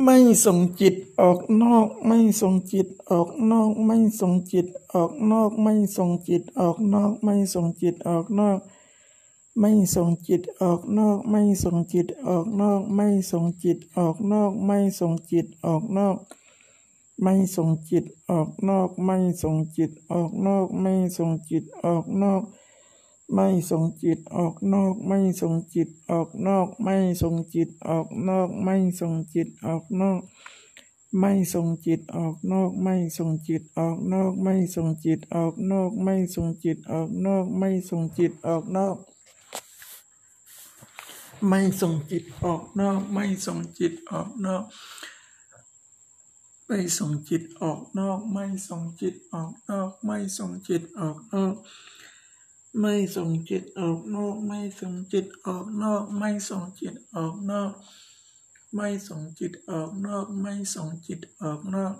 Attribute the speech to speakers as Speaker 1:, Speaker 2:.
Speaker 1: ไม่ส่งจิตออกนอก ไม่ส่งจิตออกนอก ไม่ส่งจิตออกนอก ไม่ส่งจิตออกนอก ไม่ส่งจิตออกนอก ไม่ส่งจิตออกนอก ไม่ส่งจิตออกนอก ไม่ส่งจิตออกนอก ไม่ส่งจิตออกนอก ไม่ส่งจิตออกนอก ไม่ส่งจิตออกนอก ไม่ส่งจิตออกนอก ไม่ส่งจิตออกนอก ไม่ส่งจิตออกนอก ไม่ส่งจิตออกนอก ไม่ส่งจิตออกนอก ไม่ส่งจิตออกนอก ไม่ส่งจิตออกนอก ไม่ส่งจิตออกนอก ไม่ส่งจิตออกนอก ไม่ส่งจิตออกนอก ไม่ส่งจิตออกนอก ไม่ส่งจิตออกนอกไม่ส่งจิตออกนอก ไม่ส่งจิตออกนอก ไม่ส่งจิตออกนอก ไม่ส่งจิตออกนอก ไม่ส่งจิตออกนอก ไม่ส่งจิตออกนอก ไม่ส่งจิตออกนอก ไม่ส่งจิตออกนอก